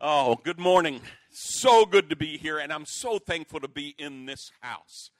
Oh, good morning. So good to be here, and I'm so thankful to be in this house.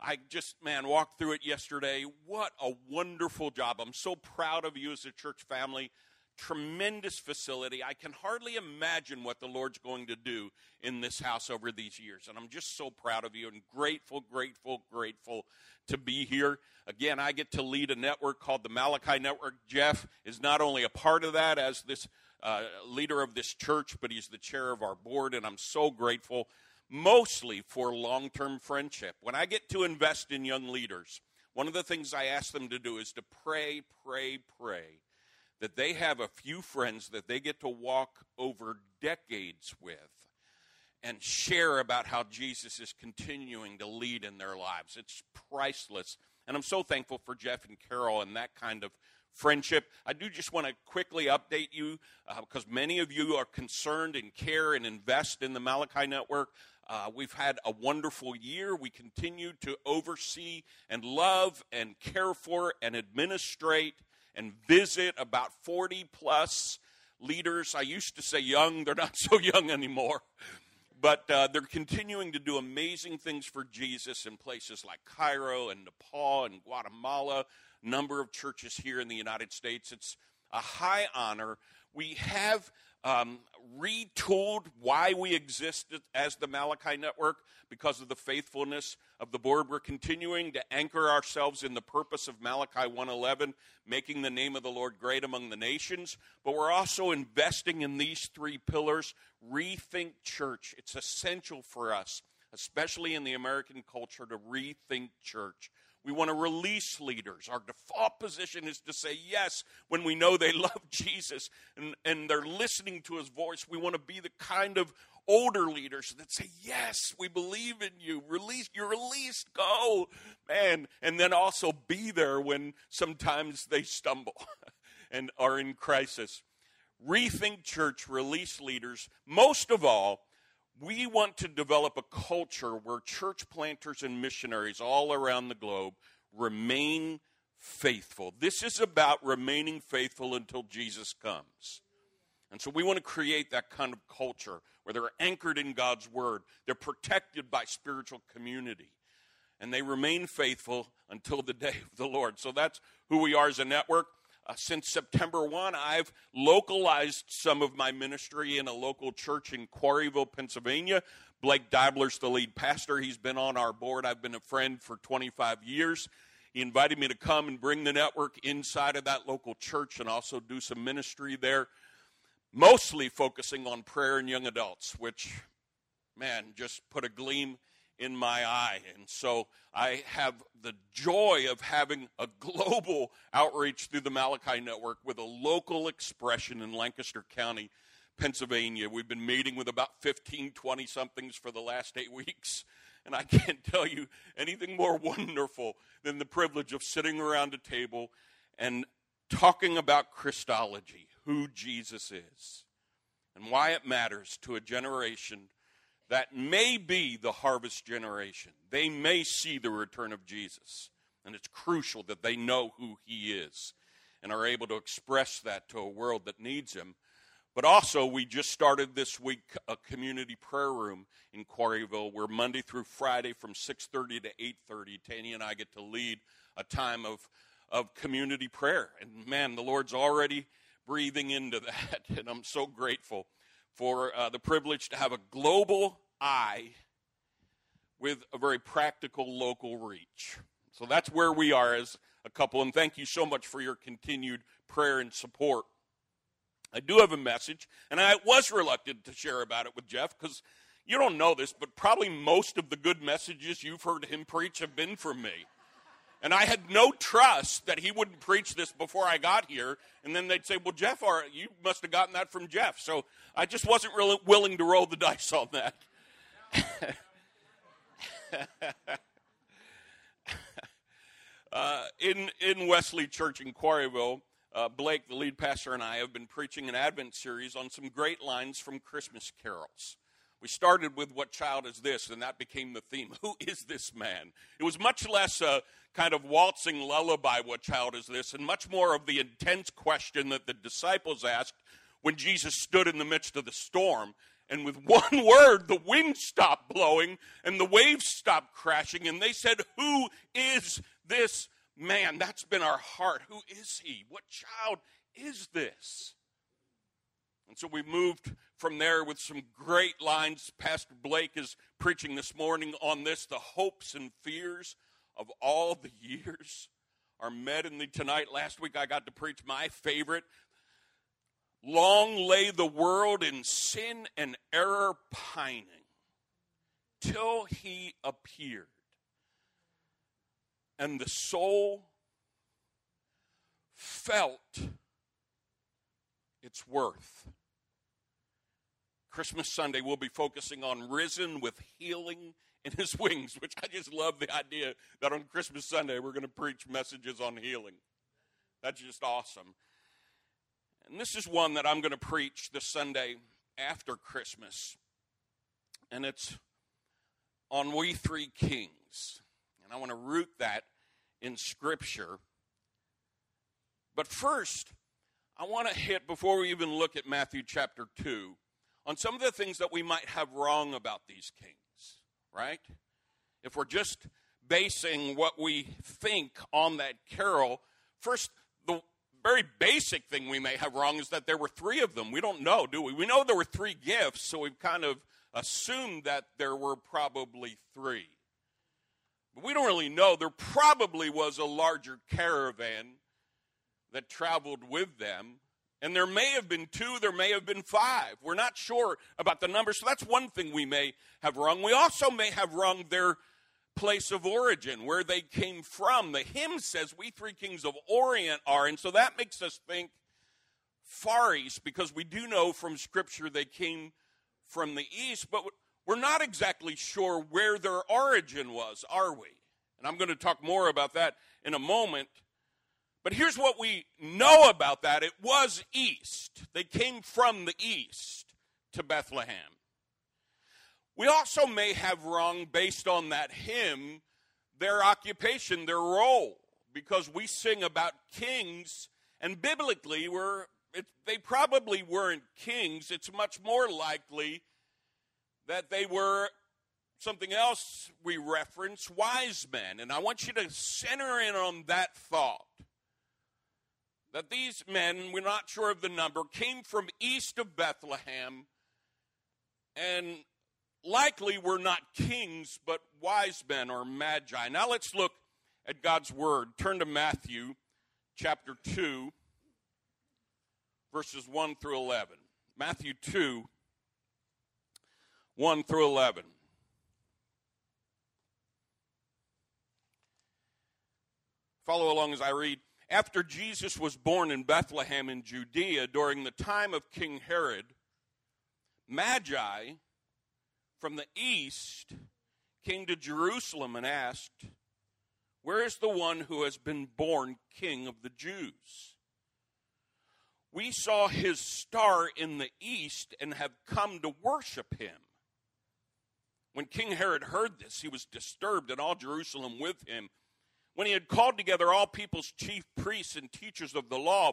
I just, man, walked through it yesterday. What a wonderful job. I'm so proud of you as a church family. Tremendous facility. I can hardly imagine what the Lord's going to do in this house over these years. And I'm just so proud of you and grateful, grateful, grateful to be here. Again, I get to lead a network called the Malachi Network. Jeff is not only a part of that as this uh, leader of this church, but he's the chair of our board, and I'm so grateful mostly for long term friendship. When I get to invest in young leaders, one of the things I ask them to do is to pray, pray, pray that they have a few friends that they get to walk over decades with and share about how Jesus is continuing to lead in their lives. It's priceless. And I'm so thankful for Jeff and Carol and that kind of friendship. I do just want to quickly update you uh, because many of you are concerned and care and invest in the Malachi Network. Uh, we've had a wonderful year. We continue to oversee and love and care for and administrate and visit about 40 plus leaders. I used to say young, they're not so young anymore. But uh, they're continuing to do amazing things for Jesus in places like Cairo and Nepal and Guatemala number of churches here in the United States. It's a high honor. We have um, retooled why we exist as the Malachi Network because of the faithfulness of the board. We're continuing to anchor ourselves in the purpose of Malachi 111, making the name of the Lord great among the nations. But we're also investing in these three pillars. Rethink church. It's essential for us, especially in the American culture, to rethink church. We want to release leaders. Our default position is to say yes when we know they love Jesus and, and they're listening to his voice. We want to be the kind of older leaders that say, Yes, we believe in you. Release, you're released, go, man. And then also be there when sometimes they stumble and are in crisis. Rethink church, release leaders. Most of all, we want to develop a culture where church planters and missionaries all around the globe remain faithful. This is about remaining faithful until Jesus comes. And so we want to create that kind of culture where they're anchored in God's word, they're protected by spiritual community, and they remain faithful until the day of the Lord. So that's who we are as a network. Uh, since September 1, I've localized some of my ministry in a local church in Quarryville, Pennsylvania. Blake Dibler's the lead pastor. He's been on our board. I've been a friend for 25 years. He invited me to come and bring the network inside of that local church and also do some ministry there, mostly focusing on prayer and young adults, which, man, just put a gleam in my eye. And so I have the joy of having a global outreach through the Malachi Network with a local expression in Lancaster County, Pennsylvania. We've been meeting with about 15, 20 somethings for the last eight weeks. And I can't tell you anything more wonderful than the privilege of sitting around a table and talking about Christology, who Jesus is, and why it matters to a generation that may be the harvest generation. They may see the return of Jesus. And it's crucial that they know who he is and are able to express that to a world that needs him. But also, we just started this week a community prayer room in Quarryville where Monday through Friday from 6.30 to 8.30, Tanya and I get to lead a time of, of community prayer. And man, the Lord's already breathing into that, and I'm so grateful for uh, the privilege to have a global eye with a very practical local reach. So that's where we are as a couple, and thank you so much for your continued prayer and support. I do have a message, and I was reluctant to share about it with Jeff because you don't know this, but probably most of the good messages you've heard him preach have been from me. And I had no trust that he wouldn't preach this before I got here. And then they'd say, Well, Jeff, you must have gotten that from Jeff. So I just wasn't really willing to roll the dice on that. uh, in, in Wesley Church in Quarryville, uh, Blake, the lead pastor, and I have been preaching an Advent series on some great lines from Christmas carols. We started with What Child Is This? and that became the theme. Who is this man? It was much less a kind of waltzing lullaby, What Child Is This? and much more of the intense question that the disciples asked when Jesus stood in the midst of the storm. And with one word, the wind stopped blowing and the waves stopped crashing. And they said, Who is this man? That's been our heart. Who is he? What child is this? And so we moved from there with some great lines. Pastor Blake is preaching this morning on this the hopes and fears of all the years are met in the tonight. Last week I got to preach my favorite. Long lay the world in sin and error pining till he appeared. And the soul felt its worth. Christmas Sunday, we'll be focusing on risen with healing in his wings, which I just love the idea that on Christmas Sunday we're going to preach messages on healing. That's just awesome. And this is one that I'm going to preach this Sunday after Christmas. And it's on We Three Kings. And I want to root that in Scripture. But first, I want to hit, before we even look at Matthew chapter 2, on some of the things that we might have wrong about these kings right? If we're just basing what we think on that carol, first, the very basic thing we may have wrong is that there were three of them. We don't know, do we? We know there were three gifts, so we've kind of assumed that there were probably three. But we don't really know. There probably was a larger caravan that traveled with them. And there may have been two, there may have been five. We're not sure about the number. So that's one thing we may have wrong. We also may have wrong their place of origin, where they came from. The hymn says, We three kings of Orient are. And so that makes us think Far East, because we do know from Scripture they came from the East, but we're not exactly sure where their origin was, are we? And I'm going to talk more about that in a moment. But here's what we know about that it was east. They came from the east to Bethlehem. We also may have wrong, based on that hymn, their occupation, their role, because we sing about kings, and biblically, we're, it, they probably weren't kings. It's much more likely that they were something else we reference wise men. And I want you to center in on that thought that these men, we're not sure of the number, came from east of Bethlehem and likely were not kings, but wise men or magi. Now let's look at God's word. Turn to Matthew chapter 2, verses 1 through 11. Matthew 2, 1 through 11. Follow along as I read. After Jesus was born in Bethlehem in Judea during the time of King Herod, Magi from the east came to Jerusalem and asked, Where is the one who has been born king of the Jews? We saw his star in the east and have come to worship him. When King Herod heard this, he was disturbed, and all Jerusalem with him. When he had called together all people's chief priests and teachers of the law,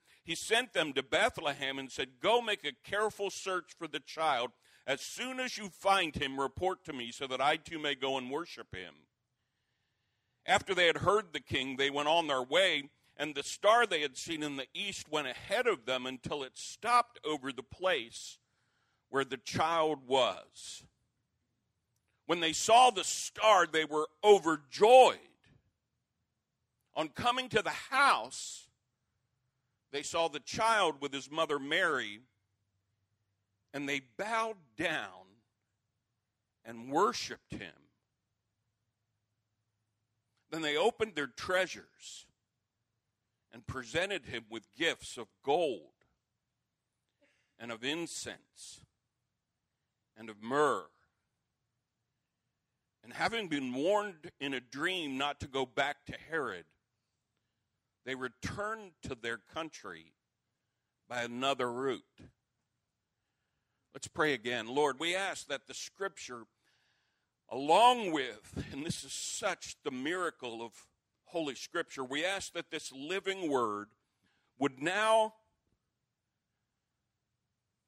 he sent them to Bethlehem and said, Go make a careful search for the child. As soon as you find him, report to me so that I too may go and worship him. After they had heard the king, they went on their way, and the star they had seen in the east went ahead of them until it stopped over the place where the child was. When they saw the star, they were overjoyed. On coming to the house, they saw the child with his mother Mary, and they bowed down and worshiped him. Then they opened their treasures and presented him with gifts of gold and of incense and of myrrh. And having been warned in a dream not to go back to Herod, they returned to their country by another route. Let's pray again. Lord, we ask that the scripture, along with, and this is such the miracle of Holy Scripture, we ask that this living word would now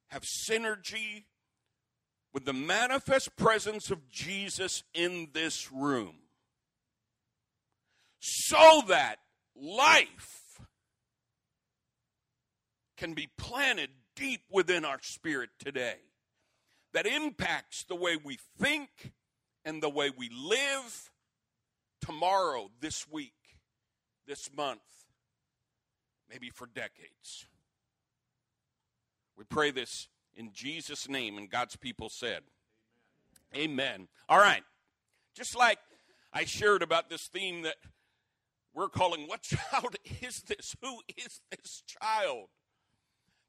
have synergy with the manifest presence of Jesus in this room so that life can be planted deep within our spirit today that impacts the way we think and the way we live tomorrow, this week, this month, maybe for decades. We pray this in Jesus' name, and God's people said, Amen. Amen. All right. Just like I shared about this theme that we're calling, What Child is This? Who is this child?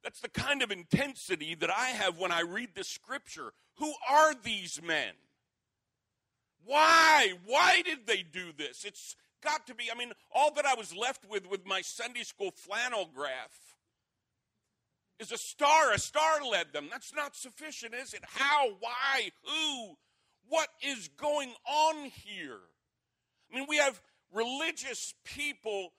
That's the kind of intensity that I have when I read the scripture. Who are these men? Why? Why did they do this? It's got to be, I mean, all that I was left with with my Sunday school flannel graph is a star. A star led them. That's not sufficient, is it? How? Why? Who? What is going on here? I mean, we have religious people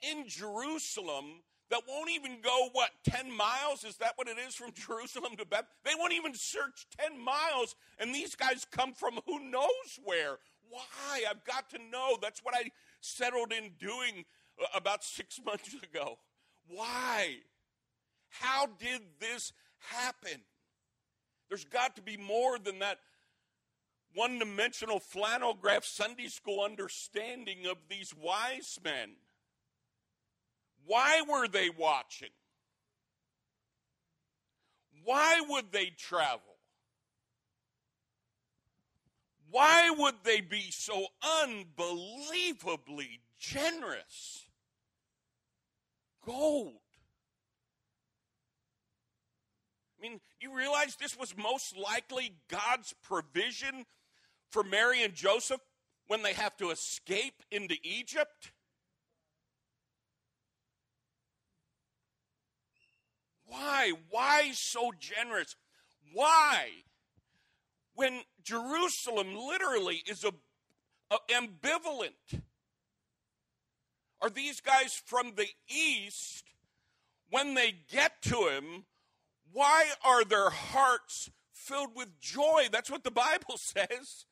in Jerusalem that won't even go, what, 10 miles? Is that what it is from Jerusalem to Beth? They won't even search 10 miles, and these guys come from who knows where. Why? I've got to know. That's what I settled in doing uh, about six months ago. Why? How did this happen? There's got to be more than that one dimensional flannel graph Sunday school understanding of these wise men. Why were they watching? Why would they travel? Why would they be so unbelievably generous? Gold. I mean, you realize this was most likely God's provision for Mary and Joseph when they have to escape into Egypt? Why? Why so generous? Why? When Jerusalem literally is a, a ambivalent. Are these guys from the east, when they get to him, why are their hearts filled with joy? That's what the Bible says.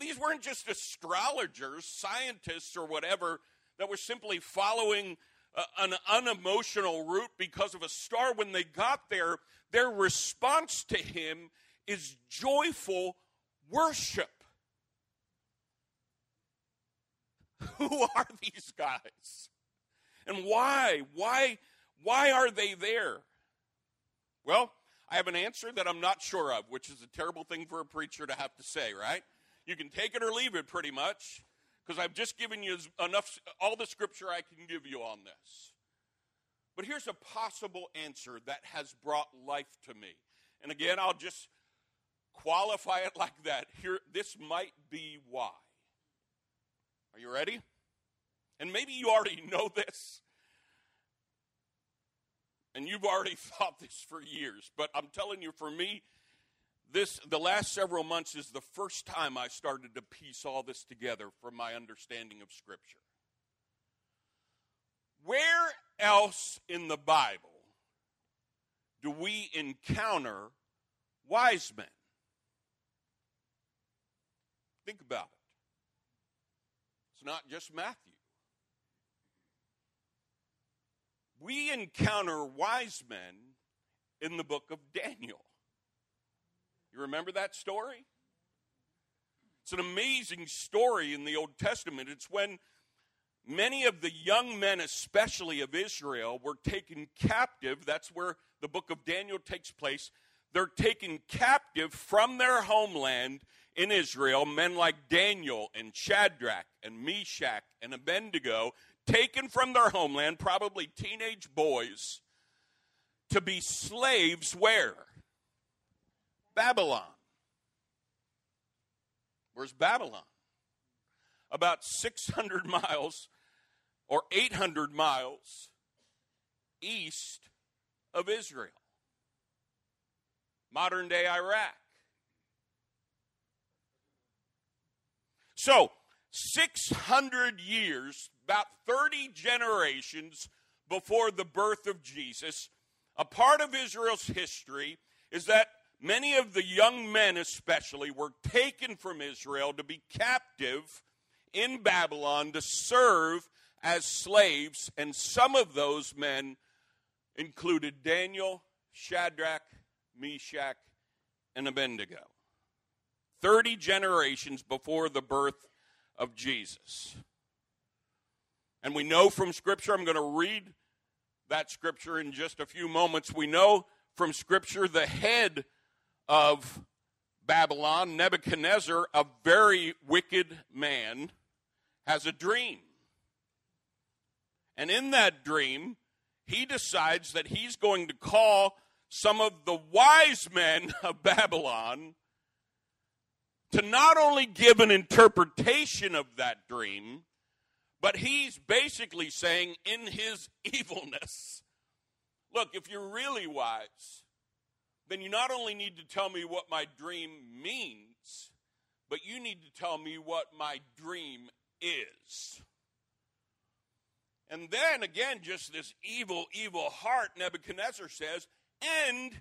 These weren't just astrologers, scientists, or whatever that were simply following uh, an unemotional route because of a star. When they got there, their response to him is joyful worship. Who are these guys? And why? Why why are they there? Well, I have an answer that I'm not sure of, which is a terrible thing for a preacher to have to say, right? You can take it or leave it pretty much, because I've just given you enough, all the scripture I can give you on this. But here's a possible answer that has brought life to me. And again, I'll just qualify it like that. Here, this might be why. Are you ready? And maybe you already know this, and you've already thought this for years, but I'm telling you, for me, this the last several months is the first time I started to piece all this together from my understanding of Scripture. Where else in the Bible do we encounter wise men? Think about it. It's not just Matthew. we encounter wise men in the book of Daniel. You remember that story? It's an amazing story in the Old Testament. It's when many of the young men, especially of Israel, were taken captive. That's where the book of Daniel takes place. They're taken captive from their homeland in Israel, men like Daniel and Shadrach and Meshach and Abednego, taken from their homeland, probably teenage boys, to be slaves where? Babylon. Where's Babylon? About 600 miles or 800 miles east of Israel, modern day Iraq. So, 600 years, about 30 generations before the birth of Jesus, a part of Israel's history is that many of the young men, especially, were taken from Israel to be captive in Babylon to serve as slaves, and some of those men included Daniel, Shadrach, Meshach, and Abednego. 30 generations before the birth of Jesus. And we know from Scripture, I'm going to read that Scripture in just a few moments. We know from Scripture the head of Babylon, Nebuchadnezzar, a very wicked man, has a dream. And in that dream, he decides that he's going to call some of the wise men of Babylon to not only give an interpretation of that dream, but he's basically saying in his evilness, look, if you're really wise, then you not only need to tell me what my dream means, but you need to tell me what my dream is. And then again, just this evil, evil heart, Nebuchadnezzar says, and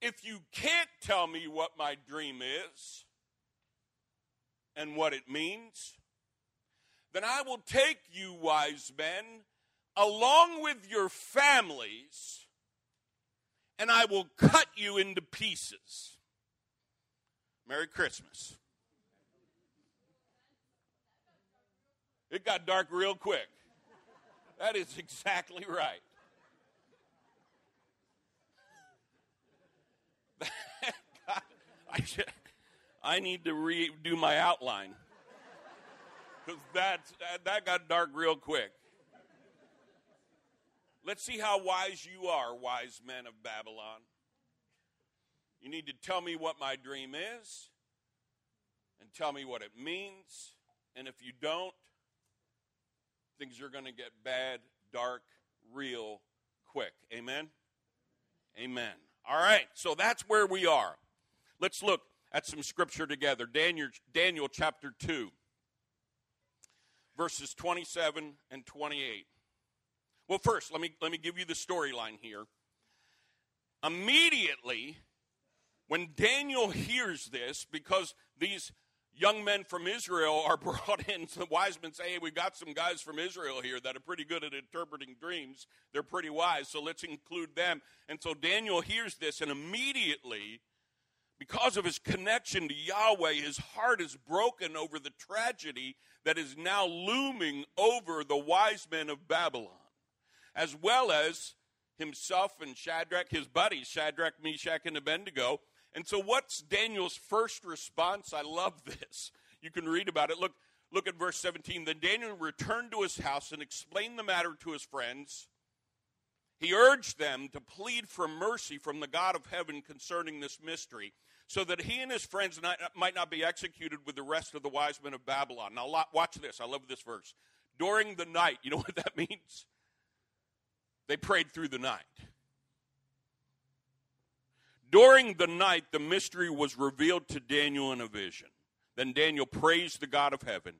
if you can't tell me what my dream is and what it means, then I will take you, wise men, along with your families, and I will cut you into pieces. Merry Christmas. It got dark real quick. That is exactly right. God, I, should, I need to redo my outline because that, that got dark real quick. Let's see how wise you are, wise men of Babylon. You need to tell me what my dream is and tell me what it means. And if you don't, things are going to get bad, dark, real quick. Amen? Amen. All right, so that's where we are. Let's look at some scripture together. Daniel, Daniel chapter 2, verses 27 and 28. Well, first, let me, let me give you the storyline here. Immediately, when Daniel hears this, because these young men from Israel are brought in. The wise men say, hey, we've got some guys from Israel here that are pretty good at interpreting dreams. They're pretty wise, so let's include them. And so Daniel hears this, and immediately, because of his connection to Yahweh, his heart is broken over the tragedy that is now looming over the wise men of Babylon, as well as himself and Shadrach, his buddies, Shadrach, Meshach, and Abednego and so, what's Daniel's first response? I love this. You can read about it. Look, look at verse 17. Then Daniel returned to his house and explained the matter to his friends. He urged them to plead for mercy from the God of heaven concerning this mystery, so that he and his friends not, might not be executed with the rest of the wise men of Babylon. Now, watch this. I love this verse. During the night, you know what that means? They prayed through the night. During the night, the mystery was revealed to Daniel in a vision. Then Daniel praised the God of heaven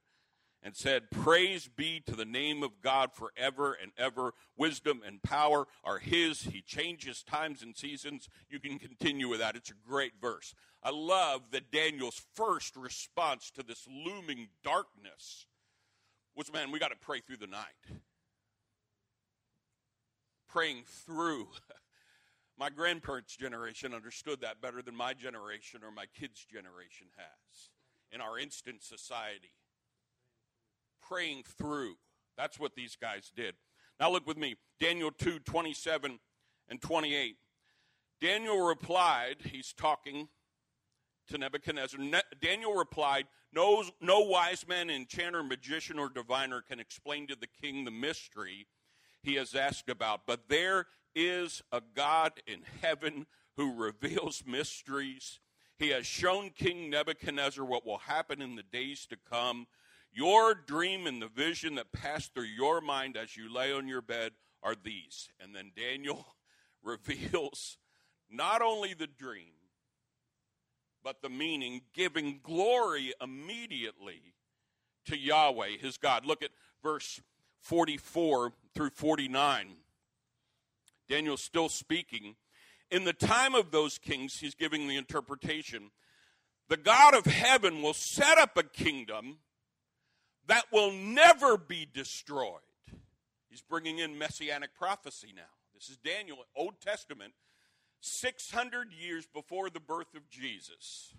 and said, Praise be to the name of God forever and ever. Wisdom and power are His. He changes times and seasons. You can continue with that. It's a great verse. I love that Daniel's first response to this looming darkness was, Man, we got to pray through the night. Praying through My grandparents' generation understood that better than my generation or my kids' generation has in our instant society. Praying through. That's what these guys did. Now look with me. Daniel 2 27 and 28. Daniel replied, he's talking to Nebuchadnezzar. Ne- Daniel replied, no, no wise man, enchanter, magician, or diviner can explain to the king the mystery he has asked about. But there is a God in heaven who reveals mysteries. He has shown King Nebuchadnezzar what will happen in the days to come. Your dream and the vision that passed through your mind as you lay on your bed are these. And then Daniel reveals not only the dream, but the meaning, giving glory immediately to Yahweh, his God. Look at verse 44 through 49. Daniel's still speaking. In the time of those kings, he's giving the interpretation. The God of heaven will set up a kingdom that will never be destroyed. He's bringing in messianic prophecy now. This is Daniel, Old Testament, 600 years before the birth of Jesus,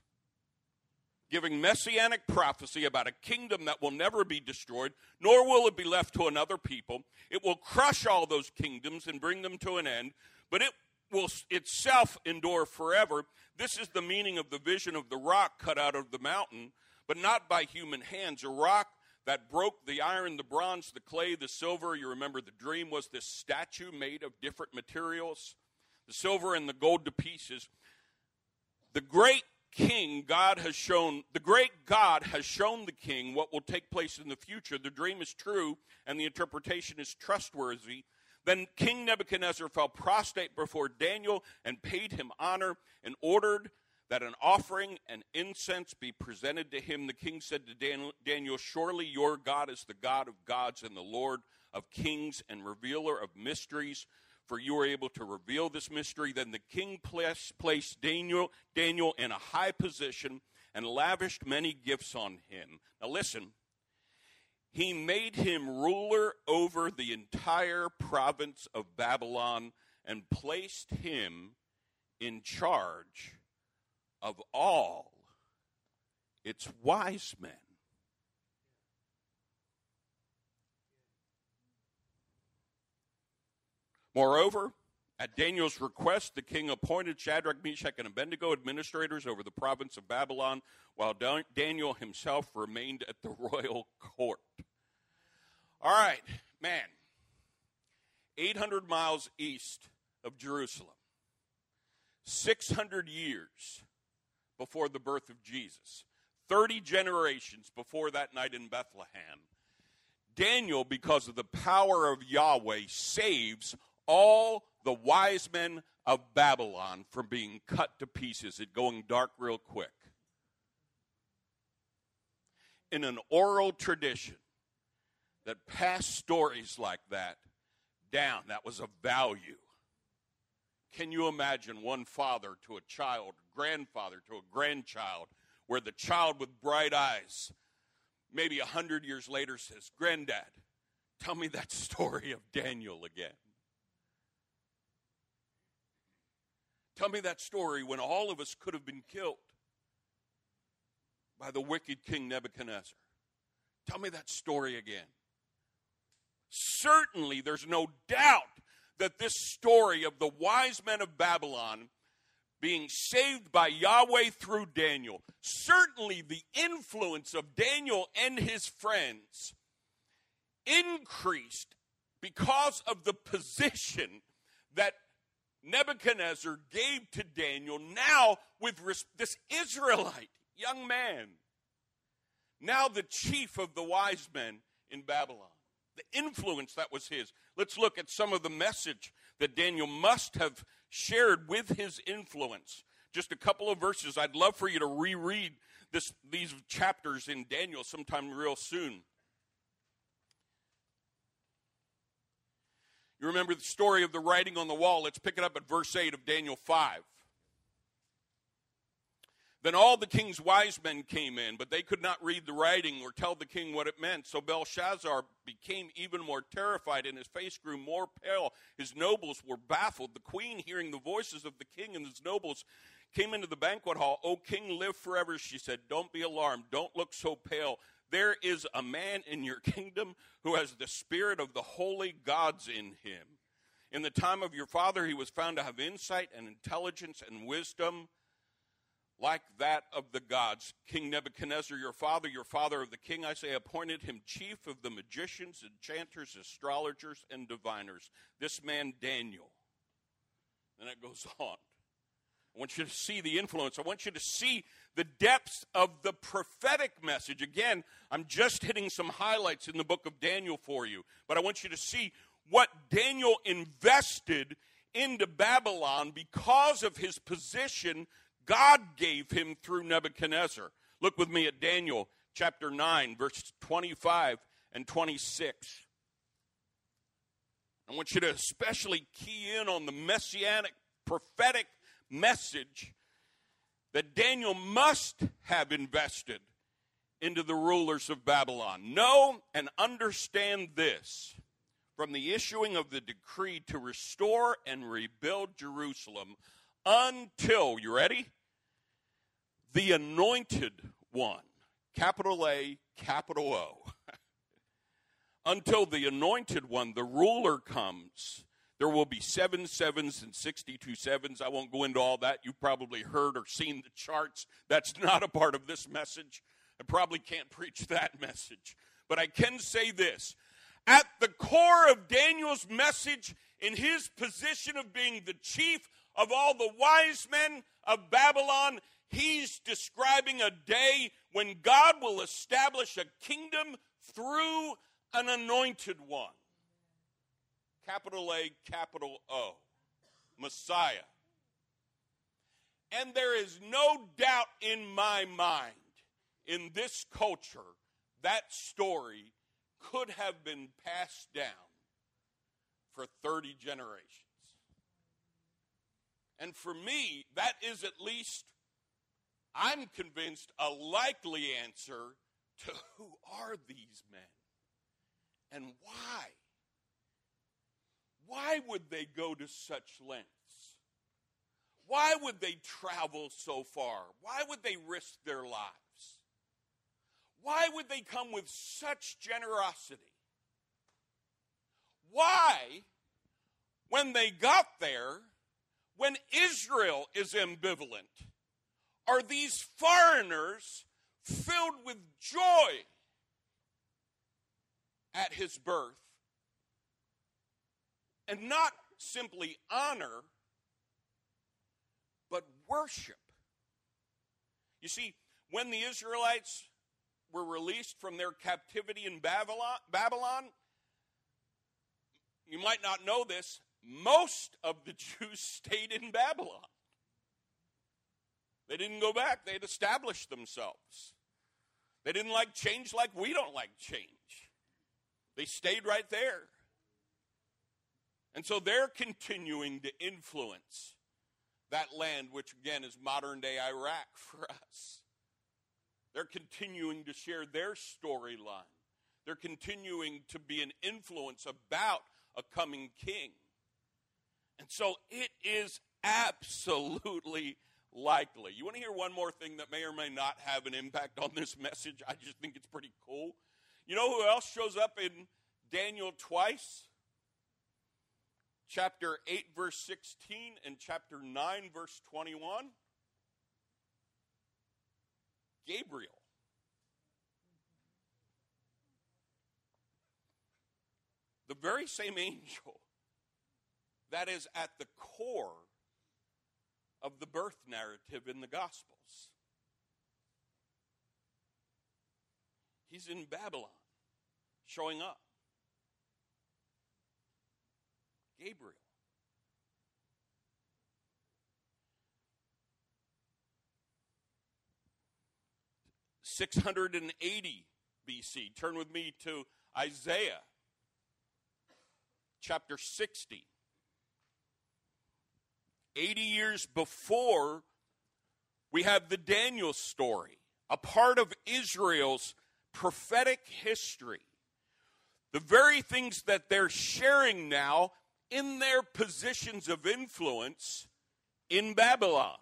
giving messianic prophecy about a kingdom that will never be destroyed, nor will it be left to another people. It will crush all those kingdoms and bring them to an end, but it will itself endure forever. This is the meaning of the vision of the rock cut out of the mountain, but not by human hands. A rock that broke the iron, the bronze, the clay, the silver. You remember the dream was this statue made of different materials the silver and the gold to pieces. The great king God has shown, the great God has shown the king what will take place in the future. The dream is true and the interpretation is trustworthy. Then King Nebuchadnezzar fell prostrate before Daniel and paid him honor and ordered that an offering and incense be presented to him. The king said to Daniel, Surely your God is the God of gods and the Lord of kings and revealer of mysteries for you are able to reveal this mystery. Then the king placed Daniel, Daniel in a high position and lavished many gifts on him. Now listen, he made him ruler over the entire province of Babylon and placed him in charge of all its wise men. Moreover, at Daniel's request, the king appointed Shadrach, Meshach, and Abednego administrators over the province of Babylon, while Daniel himself remained at the royal court. All right, man. 800 miles east of Jerusalem, 600 years before the birth of Jesus, 30 generations before that night in Bethlehem, Daniel, because of the power of Yahweh, saves all the wise men of Babylon from being cut to pieces and going dark real quick. In an oral tradition that passed stories like that down, that was of value. Can you imagine one father to a child, grandfather to a grandchild, where the child with bright eyes, maybe a hundred years later, says, Granddad, tell me that story of Daniel again? Tell me that story when all of us could have been killed by the wicked King Nebuchadnezzar. Tell me that story again. Certainly, there's no doubt that this story of the wise men of Babylon being saved by Yahweh through Daniel, certainly the influence of Daniel and his friends increased because of the position that Nebuchadnezzar gave to Daniel now with this Israelite young man, now the chief of the wise men in Babylon. The influence that was his. Let's look at some of the message that Daniel must have shared with his influence. Just a couple of verses. I'd love for you to reread this, these chapters in Daniel sometime real soon. You remember the story of the writing on the wall. Let's pick it up at verse 8 of Daniel 5. Then all the king's wise men came in, but they could not read the writing or tell the king what it meant. So Belshazzar became even more terrified, and his face grew more pale. His nobles were baffled. The queen, hearing the voices of the king and his nobles, came into the banquet hall. O king, live forever, she said. Don't be alarmed. Don't look so pale. There is a man in your kingdom who has the spirit of the holy gods in him. In the time of your father, he was found to have insight and intelligence and wisdom. like that of the gods. King Nebuchadnezzar, your father, your father of the king, I say, appointed him chief of the magicians, enchanters, astrologers, and diviners. This man, Daniel. And it goes on. I want you to see the influence. I want you to see the depths of the prophetic message. Again, I'm just hitting some highlights in the book of Daniel for you, but I want you to see what Daniel invested into Babylon because of his position God gave him through Nebuchadnezzar. Look with me at Daniel chapter 9, verse 25 and 26. I want you to especially key in on the messianic prophetic message that Daniel must have invested into the rulers of Babylon. Know and understand this from the issuing of the decree to restore and rebuild Jerusalem until, you ready? The anointed one, capital A, capital O. until the anointed one, the ruler comes there will be seven sevens and 62 sevens. I won't go into all that. You've probably heard or seen the charts. That's not a part of this message. I probably can't preach that message. But I can say this at the core of Daniel's message, in his position of being the chief of all the wise men of Babylon, he's describing a day when God will establish a kingdom through an anointed one capital A, capital O, Messiah. And there is no doubt in my mind in this culture that story could have been passed down for 30 generations. And for me, that is at least, I'm convinced, a likely answer to who are these men and why? Why would they go to such lengths? Why would they travel so far? Why would they risk their lives? Why would they come with such generosity? Why, when they got there, when Israel is ambivalent, are these foreigners filled with joy at his birth and not simply honor, but worship. You see, when the Israelites were released from their captivity in Babylon, Babylon, you might not know this, most of the Jews stayed in Babylon. They didn't go back, they had established themselves. They didn't like change like we don't like change. They stayed right there. And so they're continuing to influence that land, which again is modern day Iraq for us. They're continuing to share their storyline. They're continuing to be an influence about a coming king. And so it is absolutely likely. You want to hear one more thing that may or may not have an impact on this message? I just think it's pretty cool. You know who else shows up in Daniel twice? Chapter 8, verse 16, and chapter 9, verse 21? Gabriel. The very same angel that is at the core of the birth narrative in the Gospels. He's in Babylon, showing up. Gabriel. Six hundred and eighty BC. Turn with me to Isaiah chapter 60. 80 years before, we have the Daniel story, a part of Israel's prophetic history. The very things that they're sharing now in their positions of influence in Babylon.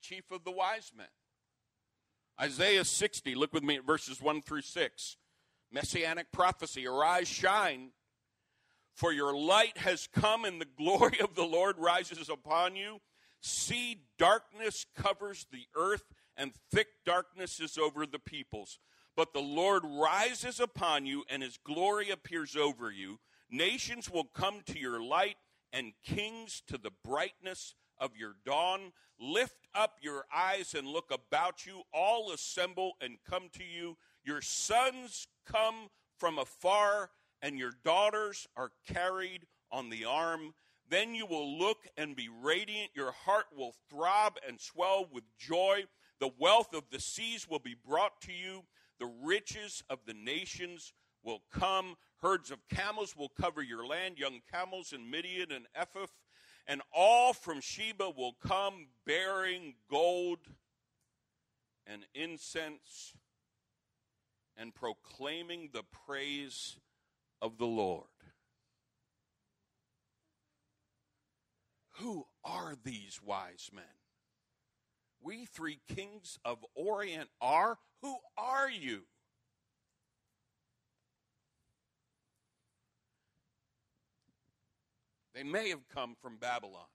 Chief of the wise men. Isaiah 60, look with me at verses 1 through 6. Messianic prophecy Arise, shine, for your light has come, and the glory of the Lord rises upon you. See, darkness covers the earth, and thick darkness is over the peoples. But the Lord rises upon you, and his glory appears over you. Nations will come to your light, and kings to the brightness of your dawn. Lift up your eyes and look about you. All assemble and come to you. Your sons come from afar, and your daughters are carried on the arm. Then you will look and be radiant. Your heart will throb and swell with joy. The wealth of the seas will be brought to you. The riches of the nations will come. Herds of camels will cover your land, young camels in Midian and Ephah. And all from Sheba will come bearing gold and incense and proclaiming the praise of the Lord. Who are these wise men? We three kings of Orient are. Who are you? They may have come from Babylon.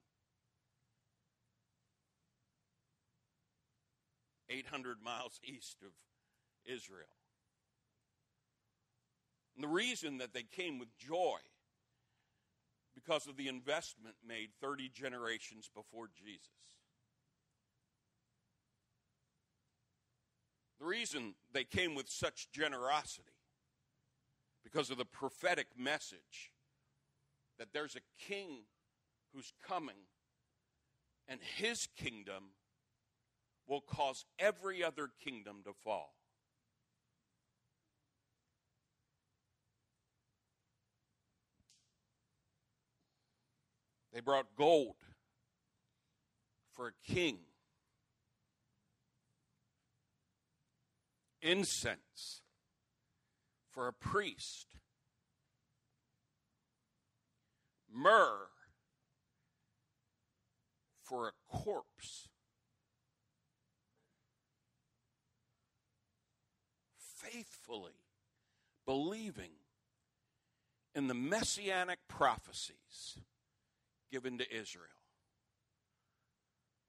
800 miles east of Israel. And the reason that they came with joy because of the investment made 30 generations before Jesus. The reason they came with such generosity because of the prophetic message that there's a king who's coming and his kingdom will cause every other kingdom to fall. They brought gold for a king, incense for a priest, myrrh for a corpse. Faithfully believing in the messianic prophecies given to Israel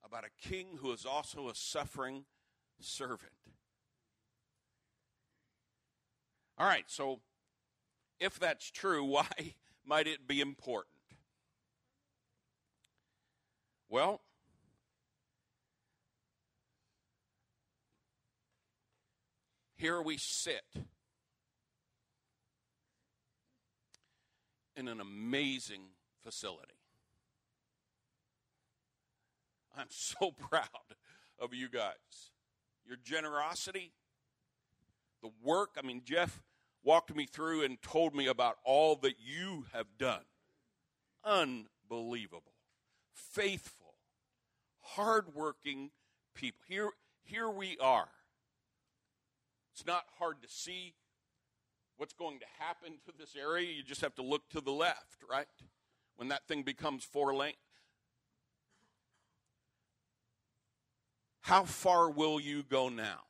about a king who is also a suffering servant. All right, so if that's true, why might it be important? Well, here we sit in an amazing facility. I'm so proud of you guys. Your generosity, the work. I mean, Jeff walked me through and told me about all that you have done. Unbelievable. Faithful, hardworking people. Here, here we are. It's not hard to see what's going to happen to this area. You just have to look to the left, right? When that thing becomes four lane, How far will you go now?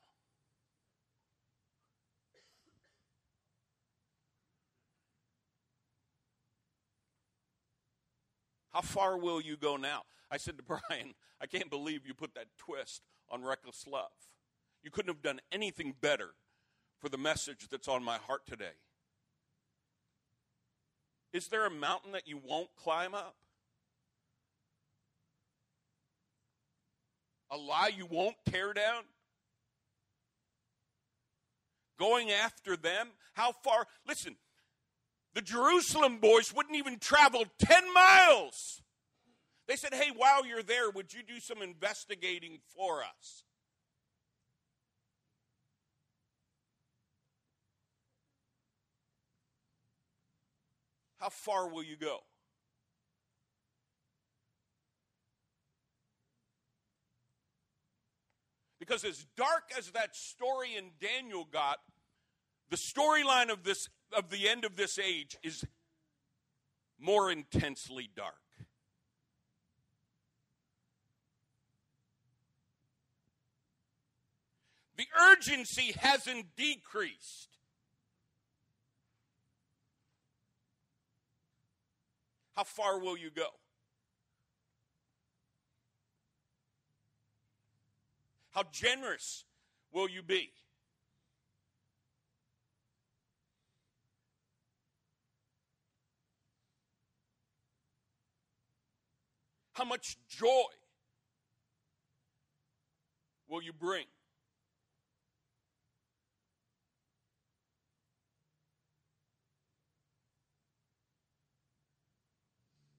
How far will you go now? I said to Brian, I can't believe you put that twist on reckless love. You couldn't have done anything better for the message that's on my heart today. Is there a mountain that you won't climb up? A lie you won't tear down? Going after them? How far? Listen, the Jerusalem boys wouldn't even travel 10 miles. They said, hey, while you're there, would you do some investigating for us? How far will you go? Because as dark as that story in Daniel got, the storyline of this of the end of this age is more intensely dark. The urgency hasn't decreased. How far will you go? How generous will you be? How much joy will you bring?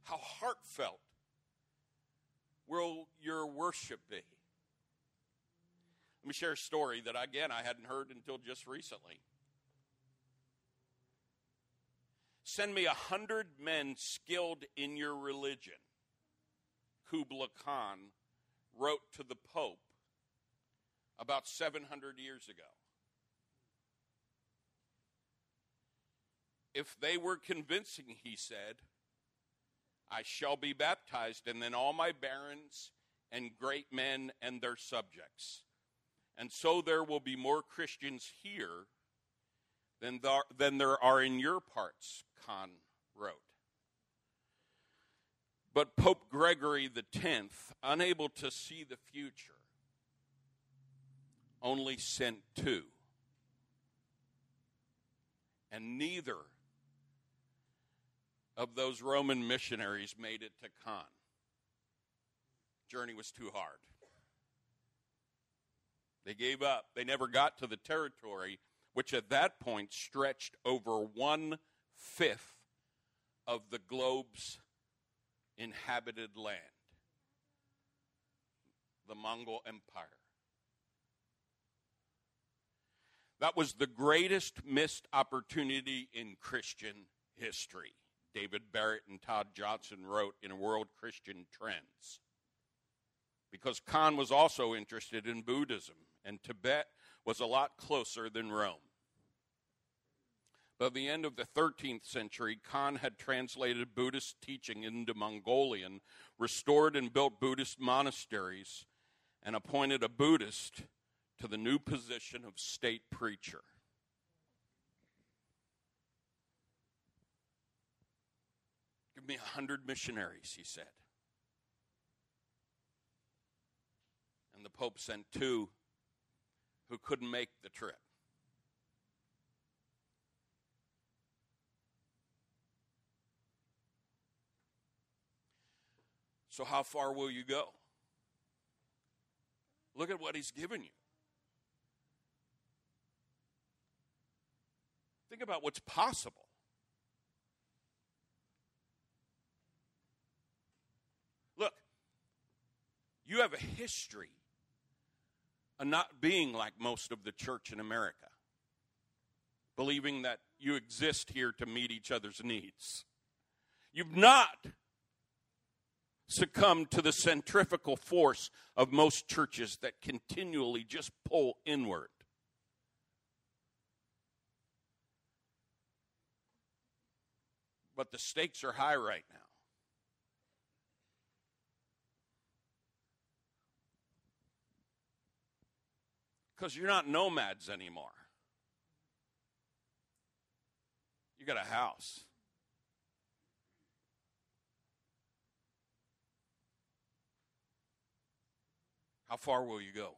How heartfelt will your worship be? Let me share a story that, again, I hadn't heard until just recently. Send me a hundred men skilled in your religion, Kubla Khan wrote to the Pope about 700 years ago. If they were convincing, he said, I shall be baptized, and then all my barons and great men and their subjects. And so there will be more Christians here than there, than there are in your parts, Khan wrote. But Pope Gregory X, unable to see the future, only sent two. And neither of those Roman missionaries made it to Khan. Journey was too hard. They gave up. They never got to the territory, which at that point stretched over one fifth of the globe's inhabited land the Mongol Empire. That was the greatest missed opportunity in Christian history. David Barrett and Todd Johnson wrote in World Christian Trends. Because Khan was also interested in Buddhism, and Tibet was a lot closer than Rome. By the end of the 13th century, Khan had translated Buddhist teaching into Mongolian, restored and built Buddhist monasteries, and appointed a Buddhist to the new position of state preacher. Give me a hundred missionaries, he said. And the Pope sent two who couldn't make the trip. So, how far will you go? Look at what he's given you. Think about what's possible. Look, you have a history of not being like most of the church in America, believing that you exist here to meet each other's needs. You've not succumbed to the centrifugal force of most churches that continually just pull inward. But the stakes are high right now. Because you're not nomads anymore. You got a house. How far will you go?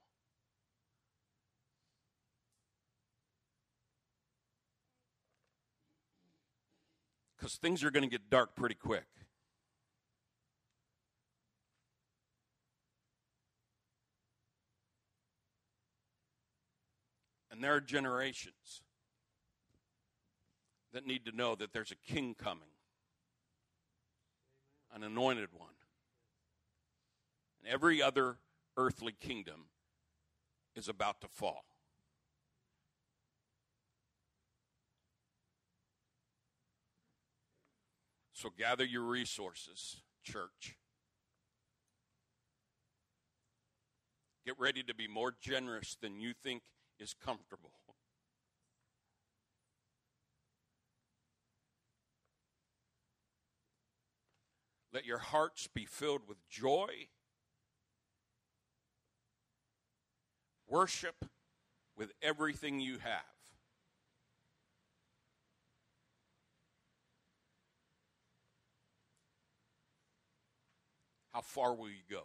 because things are going to get dark pretty quick. And there are generations that need to know that there's a king coming, an anointed one. And every other earthly kingdom is about to fall. So gather your resources, church. Get ready to be more generous than you think is comfortable. Let your hearts be filled with joy, worship with everything you have. How far will you go?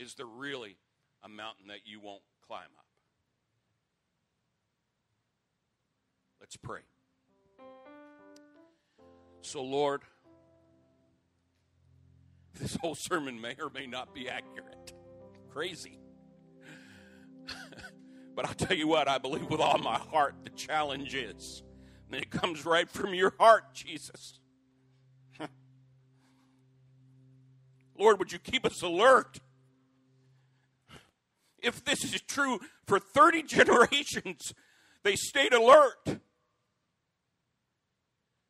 is there really a mountain that you won't climb up? Let's pray. So, Lord, this whole sermon may or may not be accurate. Crazy. but I'll tell you what, I believe with all my heart the challenge is. And it comes right from your heart, Jesus. Lord, would you keep us alert? If this is true for 30 generations, they stayed alert.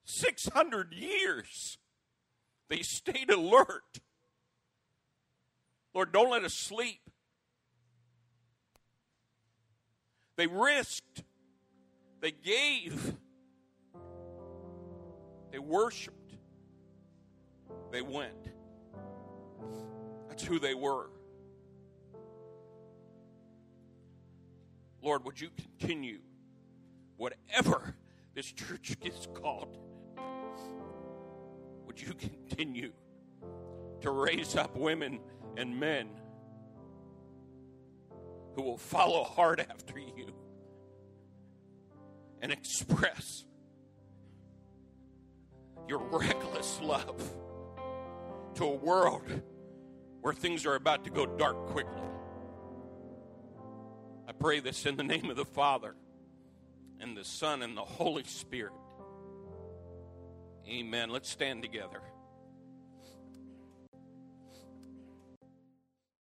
600 years, they stayed alert. Lord, don't let us sleep. They risked, they gave, they worshiped, they went. That's who they were. Lord, would you continue whatever this church gets called? Would you continue to raise up women and men who will follow hard after you and express your reckless love to a world where things are about to go dark quickly. I pray this in the name of the Father and the Son and the Holy Spirit. Amen. Let's stand together.